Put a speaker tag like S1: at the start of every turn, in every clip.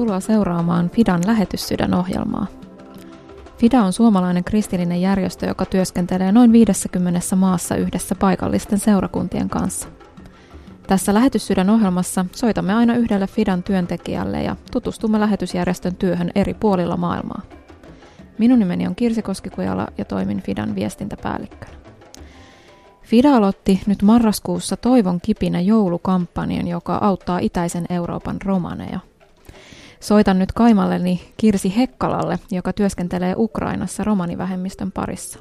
S1: Tervetuloa seuraamaan Fidan lähetyssydänohjelmaa. FIDA on suomalainen kristillinen järjestö, joka työskentelee noin 50 maassa yhdessä paikallisten seurakuntien kanssa. Tässä lähetyssydänohjelmassa soitamme aina yhdelle FIDAn työntekijälle ja tutustumme lähetysjärjestön työhön eri puolilla maailmaa. Minun nimeni on Kirsi Koskikujala ja toimin FIDAn viestintäpäällikkönä. FIDA aloitti nyt marraskuussa Toivon kipinä joulukampanjan, joka auttaa itäisen Euroopan romaneja. Soitan nyt kaimalleni Kirsi Hekkalalle, joka työskentelee Ukrainassa romanivähemmistön parissa.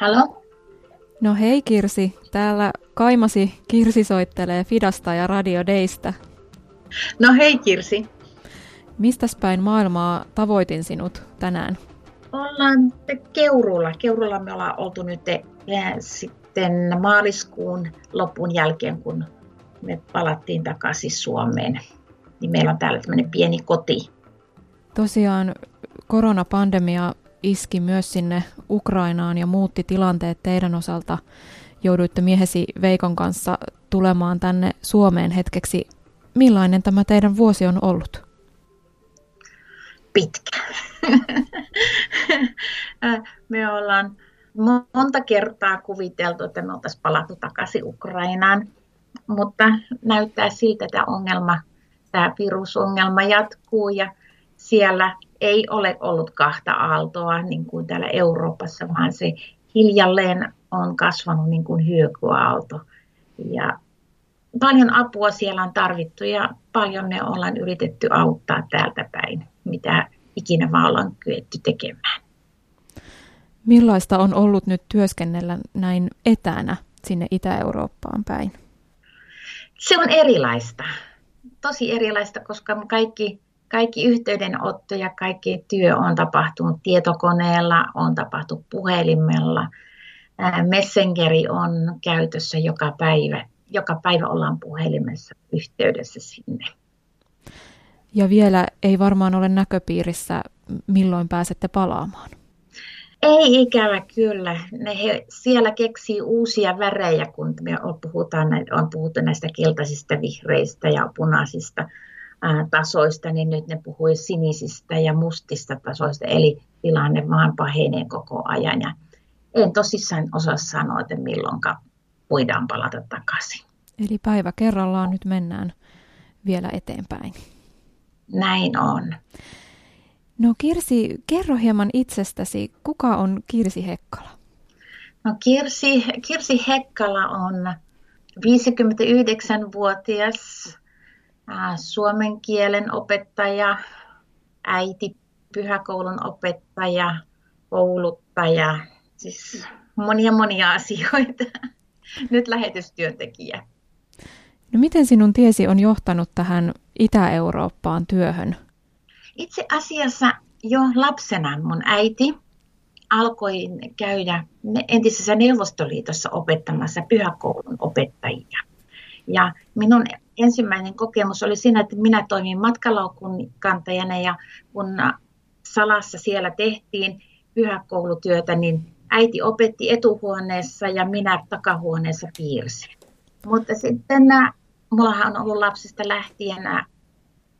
S2: Halo?
S1: No hei Kirsi, täällä Kaimasi Kirsi soittelee Fidasta ja Radio Deistä.
S2: No hei Kirsi.
S1: Mistäs päin maailmaa tavoitin sinut tänään?
S2: Ollaan Keurulla. Keurulla me ollaan oltu nyt sitten maaliskuun lopun jälkeen, kun me palattiin takaisin Suomeen. Niin meillä on täällä tämmöinen pieni koti.
S1: Tosiaan koronapandemia iski myös sinne Ukrainaan ja muutti tilanteet teidän osalta. Jouduitte miehesi Veikon kanssa tulemaan tänne Suomeen hetkeksi. Millainen tämä teidän vuosi on ollut?
S2: Pitkä. me ollaan monta kertaa kuviteltu, että me oltaisiin palattu takaisin Ukrainaan, mutta näyttää siltä, että ongelma, tämä virusongelma jatkuu ja siellä ei ole ollut kahta aaltoa niin kuin täällä Euroopassa, vaan se hiljalleen on kasvanut niin kuin hyökyaalto. Ja paljon apua siellä on tarvittu ja paljon me ollaan yritetty auttaa täältä päin, mitä ikinä vaan ollaan kyetty tekemään.
S1: Millaista on ollut nyt työskennellä näin etänä sinne Itä-Eurooppaan päin?
S2: Se on erilaista. Tosi erilaista, koska kaikki, kaikki yhteydenotto ja kaikki työ on tapahtunut tietokoneella, on tapahtunut puhelimella. Messengeri on käytössä joka päivä. Joka päivä ollaan puhelimessa yhteydessä sinne.
S1: Ja vielä ei varmaan ole näköpiirissä, milloin pääsette palaamaan.
S2: Ei ikävä kyllä. Ne he siellä keksii uusia värejä, kun me puhutaan, on puhuttu näistä keltaisista, vihreistä ja punaisista ää, tasoista, niin nyt ne puhui sinisistä ja mustista tasoista, eli tilanne vaan pahenee koko ajan. Ja en tosissaan osaa sanoa, että milloin voidaan palata takaisin.
S1: Eli päivä kerrallaan nyt mennään vielä eteenpäin.
S2: Näin on.
S1: No Kirsi, kerro hieman itsestäsi. Kuka on Kirsi Hekkala?
S2: No Kirsi, Kirsi Hekkala on 59-vuotias äh, suomen kielen opettaja, äiti, pyhäkoulun opettaja, kouluttaja, siis monia monia asioita. Nyt lähetystyöntekijä.
S1: No miten sinun tiesi on johtanut tähän Itä-Eurooppaan työhön?
S2: Itse asiassa jo lapsena mun äiti alkoi käydä entisessä Neuvostoliitossa opettamassa pyhäkoulun opettajia. Ja minun ensimmäinen kokemus oli siinä, että minä toimin matkalaukun kantajana ja kun salassa siellä tehtiin pyhäkoulutyötä, niin äiti opetti etuhuoneessa ja minä takahuoneessa piirsin. Mutta sitten mullahan on ollut lapsista lähtien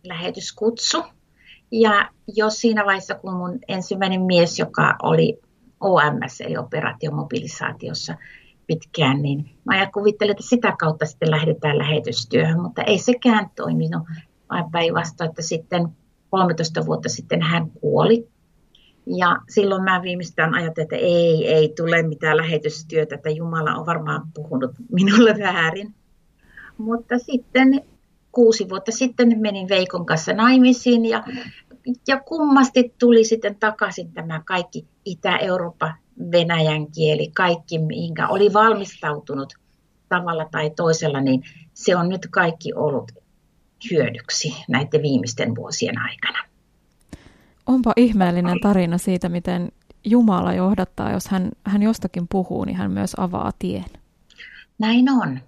S2: lähetyskutsu ja jo siinä vaiheessa, kun mun ensimmäinen mies, joka oli OMS, eli operaatiomobilisaatiossa pitkään, niin mä kuvittelin, että sitä kautta sitten lähdetään lähetystyöhön, mutta ei sekään toiminut, vaan päinvastoin, että sitten 13 vuotta sitten hän kuoli. Ja silloin mä viimeistään ajattelin, että ei, ei tule mitään lähetystyötä, että Jumala on varmaan puhunut minulle väärin. Mutta sitten kuusi vuotta sitten menin Veikon kanssa naimisiin ja, ja kummasti tuli sitten takaisin tämä kaikki Itä-Eurooppa, venäjän kieli, kaikki mihinkä oli valmistautunut tavalla tai toisella, niin se on nyt kaikki ollut hyödyksi näiden viimeisten vuosien aikana.
S1: Onpa ihmeellinen tarina siitä, miten Jumala johdattaa, jos hän, hän jostakin puhuu, niin hän myös avaa tien.
S2: Näin on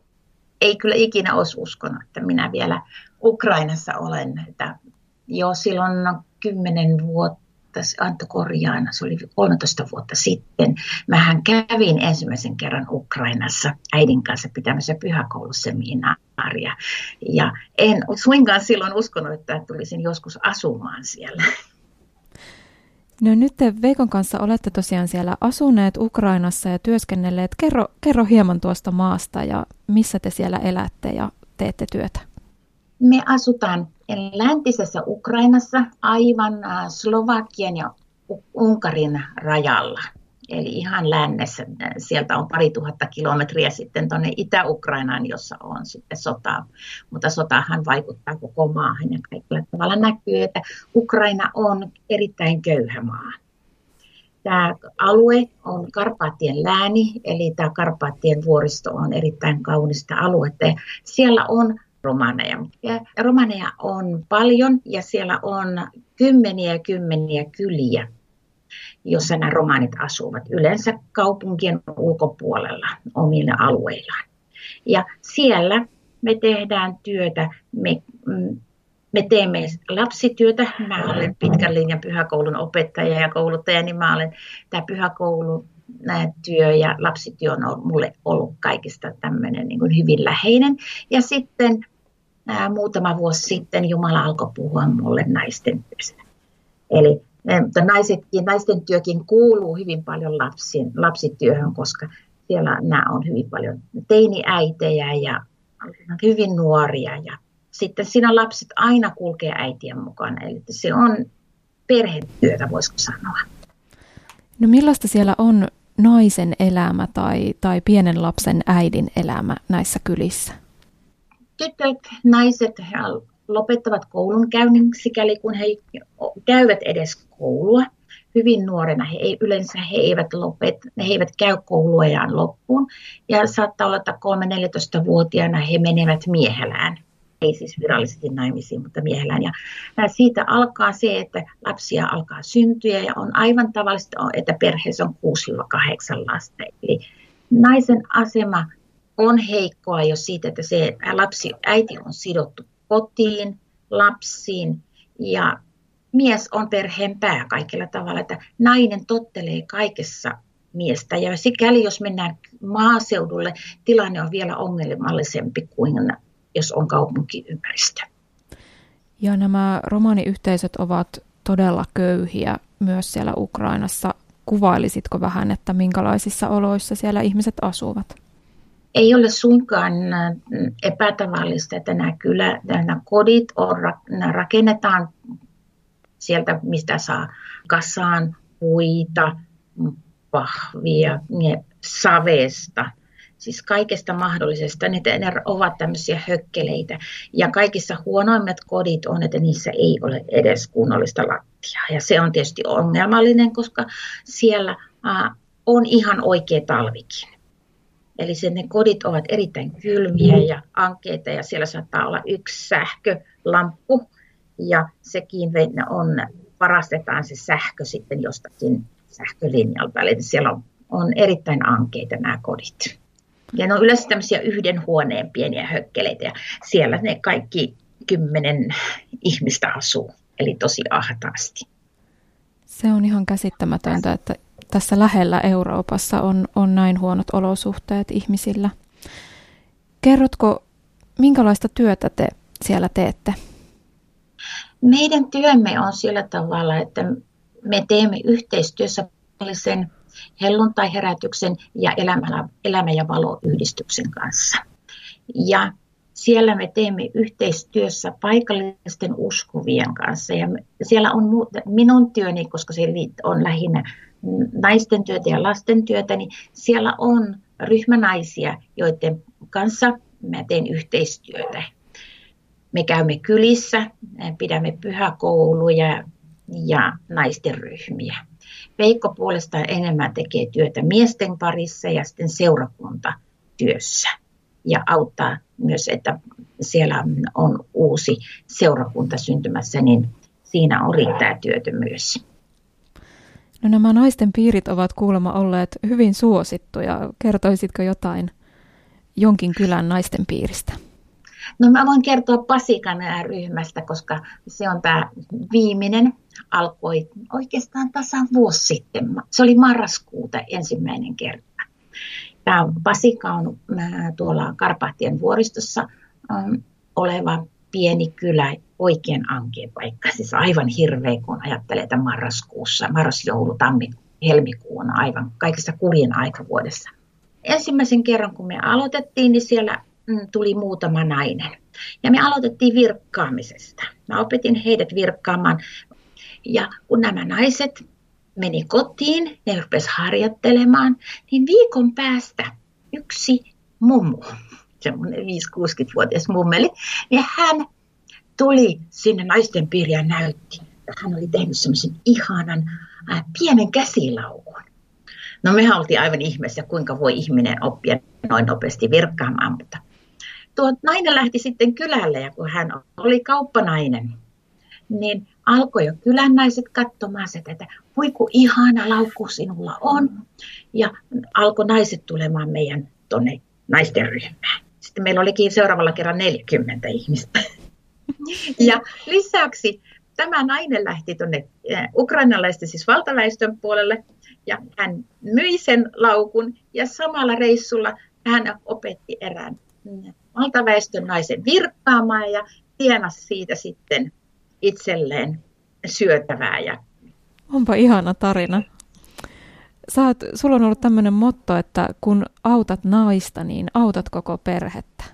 S2: ei kyllä ikinä olisi uskonut, että minä vielä Ukrainassa olen. Että jo silloin kymmenen vuotta, vuotta, Anto korjaan, se oli 13 vuotta sitten. Mähän kävin ensimmäisen kerran Ukrainassa äidin kanssa pitämässä pyhäkouluseminaaria. Ja en suinkaan silloin uskonut, että tulisin joskus asumaan siellä.
S1: No nyt te Veikon kanssa olette tosiaan siellä asuneet Ukrainassa ja työskennelleet. Kerro, kerro hieman tuosta maasta ja missä te siellä elätte ja teette työtä.
S2: Me asutaan läntisessä Ukrainassa aivan äh, Slovakian ja Unkarin rajalla. Eli ihan lännessä. Sieltä on pari tuhatta kilometriä sitten tuonne Itä-Ukrainaan, jossa on sitten sota. Mutta sotahan vaikuttaa koko maahan ja kaikilla tavalla näkyy, että Ukraina on erittäin köyhä maa. Tämä alue on Karpaattien lääni, eli tämä Karpaattien vuoristo on erittäin kaunista aluetta. Siellä on romaneja. Ja romaneja on paljon ja siellä on kymmeniä ja kymmeniä kyliä, jossa nämä romanit asuvat. Yleensä kaupunkien ulkopuolella omilla alueillaan. Ja siellä me tehdään työtä, me, mm, me teemme lapsityötä. Mä olen pitkän linjan pyhäkoulun opettaja ja kouluttaja, niin mä olen tämä pyhäkoulu työ ja lapsityö on mulle ollut kaikista tämmöinen niin hyvin läheinen. Ja sitten ää, muutama vuosi sitten Jumala alkoi puhua mulle naisten työstä. Eli naisetkin, naisten työkin kuuluu hyvin paljon lapsien, lapsityöhön, koska siellä nämä on hyvin paljon teiniäitejä ja hyvin nuoria. Ja sitten siinä lapset aina kulkee äitien mukana. Eli se on perhetyötä, voisiko sanoa.
S1: No millaista siellä on naisen elämä tai, tai pienen lapsen äidin elämä näissä kylissä?
S2: tytöt, naiset lopettavat koulun käynnin sikäli kun he käyvät edes koulua. Hyvin nuorena he ei, yleensä he eivät, lopet, he eivät käy kouluajaan loppuun. Ja saattaa olla, että 3-14-vuotiaana he menevät miehelään. Ei siis virallisesti naimisiin, mutta miehelään. Ja siitä alkaa se, että lapsia alkaa syntyä ja on aivan tavallista, että perheessä on 6-8 lasta. Eli naisen asema on heikkoa jo siitä, että se lapsi, äiti on sidottu kotiin, lapsiin ja mies on perheen pää kaikilla tavalla, että nainen tottelee kaikessa miestä. Ja sikäli, jos mennään maaseudulle, tilanne on vielä ongelmallisempi kuin jos on kaupunkiympäristö.
S1: Ja nämä romaniyhteisöt ovat todella köyhiä myös siellä Ukrainassa. Kuvailisitko vähän, että minkälaisissa oloissa siellä ihmiset asuvat?
S2: Ei ole suinkaan epätavallista, että nämä, kylä, nämä kodit on, nämä rakennetaan sieltä, mistä saa kasaan puita, pahvia, savesta, siis kaikesta mahdollisesta. Ne, ne ovat tämmöisiä hökkeleitä. Ja kaikissa huonoimmat kodit on, että niissä ei ole edes kunnollista lattiaa. Ja se on tietysti ongelmallinen, koska siellä äh, on ihan oikea talvikin. Eli sen ne kodit ovat erittäin kylmiä ja ankeita ja siellä saattaa olla yksi sähkölamppu ja sekin on, varastetaan se sähkö sitten jostakin sähkölinjalta. Eli siellä on, on erittäin ankeita nämä kodit. Ja ne on yleensä tämmöisiä yhden huoneen pieniä hökkeleitä ja siellä ne kaikki kymmenen ihmistä asuu, eli tosi ahtaasti.
S1: Se on ihan käsittämätöntä, että tässä lähellä Euroopassa on, on näin huonot olosuhteet ihmisillä. Kerrotko, minkälaista työtä te siellä teette?
S2: Meidän työmme on sillä tavalla, että me teemme yhteistyössä sen helluntai-herätyksen ja elämä- ja valoyhdistyksen kanssa. Ja siellä me teemme yhteistyössä paikallisten uskovien kanssa. Ja siellä on minun työni, koska se on lähinnä naisten työtä ja lasten työtä, niin siellä on ryhmänaisia, joiden kanssa mä teen yhteistyötä. Me käymme kylissä, pidämme pyhäkouluja ja naisten ryhmiä. Veikko puolestaan enemmän tekee työtä miesten parissa ja sitten seurakuntatyössä ja auttaa myös, että siellä on uusi seurakunta syntymässä, niin siinä on riittää työtä myös.
S1: No nämä naisten piirit ovat kuulemma olleet hyvin suosittuja. Kertoisitko jotain jonkin kylän naisten piiristä?
S2: No mä voin kertoa Pasikan ryhmästä, koska se on tämä viimeinen, alkoi oikeastaan tasan vuosi sitten. Se oli marraskuuta ensimmäinen kerta. Tämä Pasika on tuolla Karpaattien vuoristossa oleva pieni kylä, oikein ankeen paikka. Siis aivan hirveä, kun ajattelee, että marraskuussa, marrasjoulu, tammi, helmikuu aivan kaikista kurjen aika vuodessa. Ensimmäisen kerran, kun me aloitettiin, niin siellä mm, tuli muutama nainen. Ja me aloitettiin virkkaamisesta. Mä opetin heidät virkkaamaan. Ja kun nämä naiset meni kotiin, ne rupesi harjoittelemaan, niin viikon päästä yksi mummu, semmoinen 5-60-vuotias mummeli, niin hän tuli sinne naisten piiriin ja näytti, hän oli tehnyt semmoisen ihanan äh, pienen käsilaukun. No mehän oltiin aivan ihmeessä, kuinka voi ihminen oppia noin nopeasti virkkaamaan, mutta tuo nainen lähti sitten kylälle ja kun hän oli kauppanainen, niin alkoi jo kylän naiset katsomaan sitä, että voi kun ihana laukku sinulla on. Ja alkoi naiset tulemaan meidän tuonne naisten ryhmään. Sitten meillä olikin seuraavalla kerran 40 ihmistä. Ja lisäksi tämä nainen lähti tuonne eh, ukrainalaisten, siis valtaväestön puolelle, ja hän myi sen laukun, ja samalla reissulla hän opetti erään valtaväestön naisen virkkaamaan ja tienasi siitä sitten itselleen syötävää. Ja...
S1: Onpa ihana tarina. Oot, sulla on ollut tämmöinen motto, että kun autat naista, niin autat koko perhettä.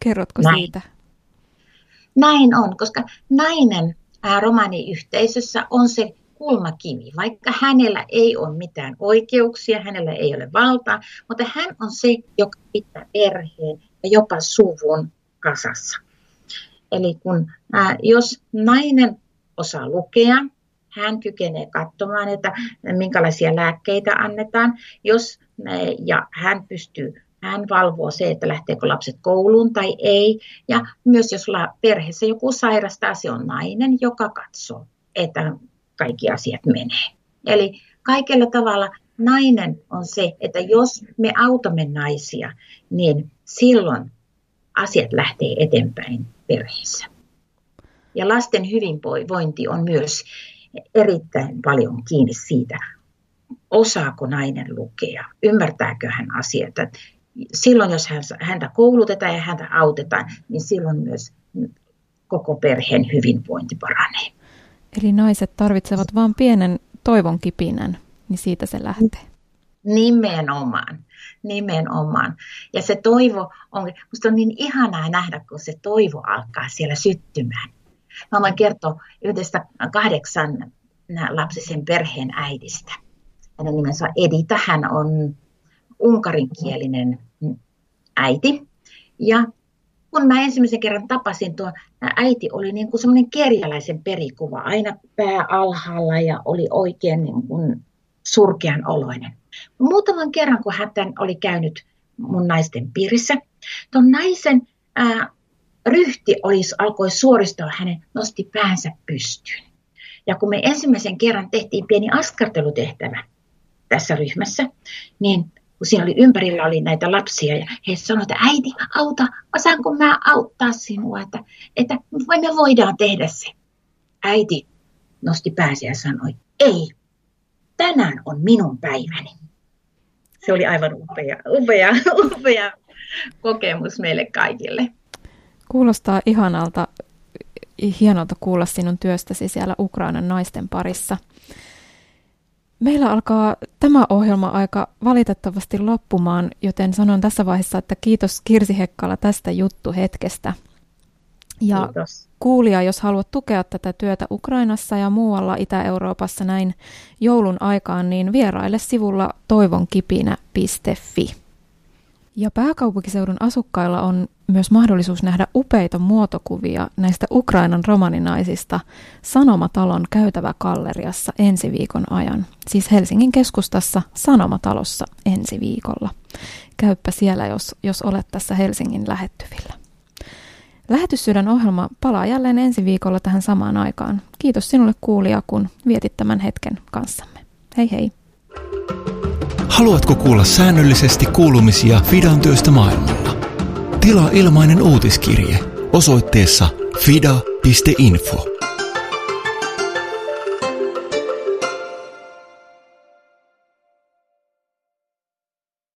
S1: Kerrotko Näin. siitä?
S2: Näin on, koska nainen romaniyhteisössä on se kulmakivi, vaikka hänellä ei ole mitään oikeuksia, hänellä ei ole valtaa, mutta hän on se, joka pitää perheen ja jopa suvun kasassa. Eli kun, ää, jos nainen osaa lukea, hän kykenee katsomaan, että minkälaisia lääkkeitä annetaan, jos, ja hän pystyy hän valvoo se, että lähteekö lapset kouluun tai ei. Ja myös jos perheessä joku sairastaa, se on nainen, joka katsoo, että kaikki asiat menee. Eli kaikella tavalla nainen on se, että jos me autamme naisia, niin silloin asiat lähtee eteenpäin perheessä. Ja lasten hyvinvointi on myös erittäin paljon kiinni siitä, osaako nainen lukea, ymmärtääkö hän asioita. Silloin, jos häntä koulutetaan ja häntä autetaan, niin silloin myös koko perheen hyvinvointi paranee.
S1: Eli naiset tarvitsevat vain pienen toivon kipinän, niin siitä se lähtee.
S2: Nimenomaan, nimenomaan. Ja se toivo on, musta on niin ihanaa nähdä, kun se toivo alkaa siellä syttymään. Mä voin kertoa yhdestä kahdeksan lapsisen perheen äidistä. Hänen nimensä on Edita, hän on unkarinkielinen äiti. Ja kun mä ensimmäisen kerran tapasin tuo äiti, oli niin kuin semmoinen kerjäläisen perikuva, aina pää alhaalla ja oli oikein niin kuin surkean oloinen. Muutaman kerran, kun hän oli käynyt mun naisten piirissä, tuon naisen ää, ryhti olisi, alkoi suoristua, hänen nosti päänsä pystyyn. Ja kun me ensimmäisen kerran tehtiin pieni askartelutehtävä tässä ryhmässä, niin kun siinä oli ympärillä oli näitä lapsia ja he sanoivat, että äiti, auta, osaanko mä auttaa sinua, että, että me voidaan tehdä se. Äiti nosti päänsä ja sanoi, ei, tänään on minun päiväni. Se oli aivan upea, upea, upea kokemus meille kaikille.
S1: Kuulostaa ihanalta, hienolta kuulla sinun työstäsi siellä Ukrainan naisten parissa. Meillä alkaa tämä ohjelma aika valitettavasti loppumaan, joten sanon tässä vaiheessa, että kiitos Kirsi Hekkala tästä juttuhetkestä. Ja Kiitos. kuulija, jos haluat tukea tätä työtä Ukrainassa ja muualla Itä-Euroopassa näin joulun aikaan, niin vieraille sivulla toivonkipinä.fi. Ja pääkaupunkiseudun asukkailla on myös mahdollisuus nähdä upeita muotokuvia näistä Ukrainan romaninaisista Sanomatalon käytäväkalleriassa ensi viikon ajan. Siis Helsingin keskustassa Sanomatalossa ensi viikolla. Käyppä siellä, jos, jos olet tässä Helsingin lähettyvillä. Lähetyssydän ohjelma palaa jälleen ensi viikolla tähän samaan aikaan. Kiitos sinulle kuulija, kun vietit tämän hetken kanssamme. Hei hei!
S3: Haluatko kuulla säännöllisesti kuulumisia Fidan työstä maailmalla? Tilaa ilmainen uutiskirje osoitteessa fida.info.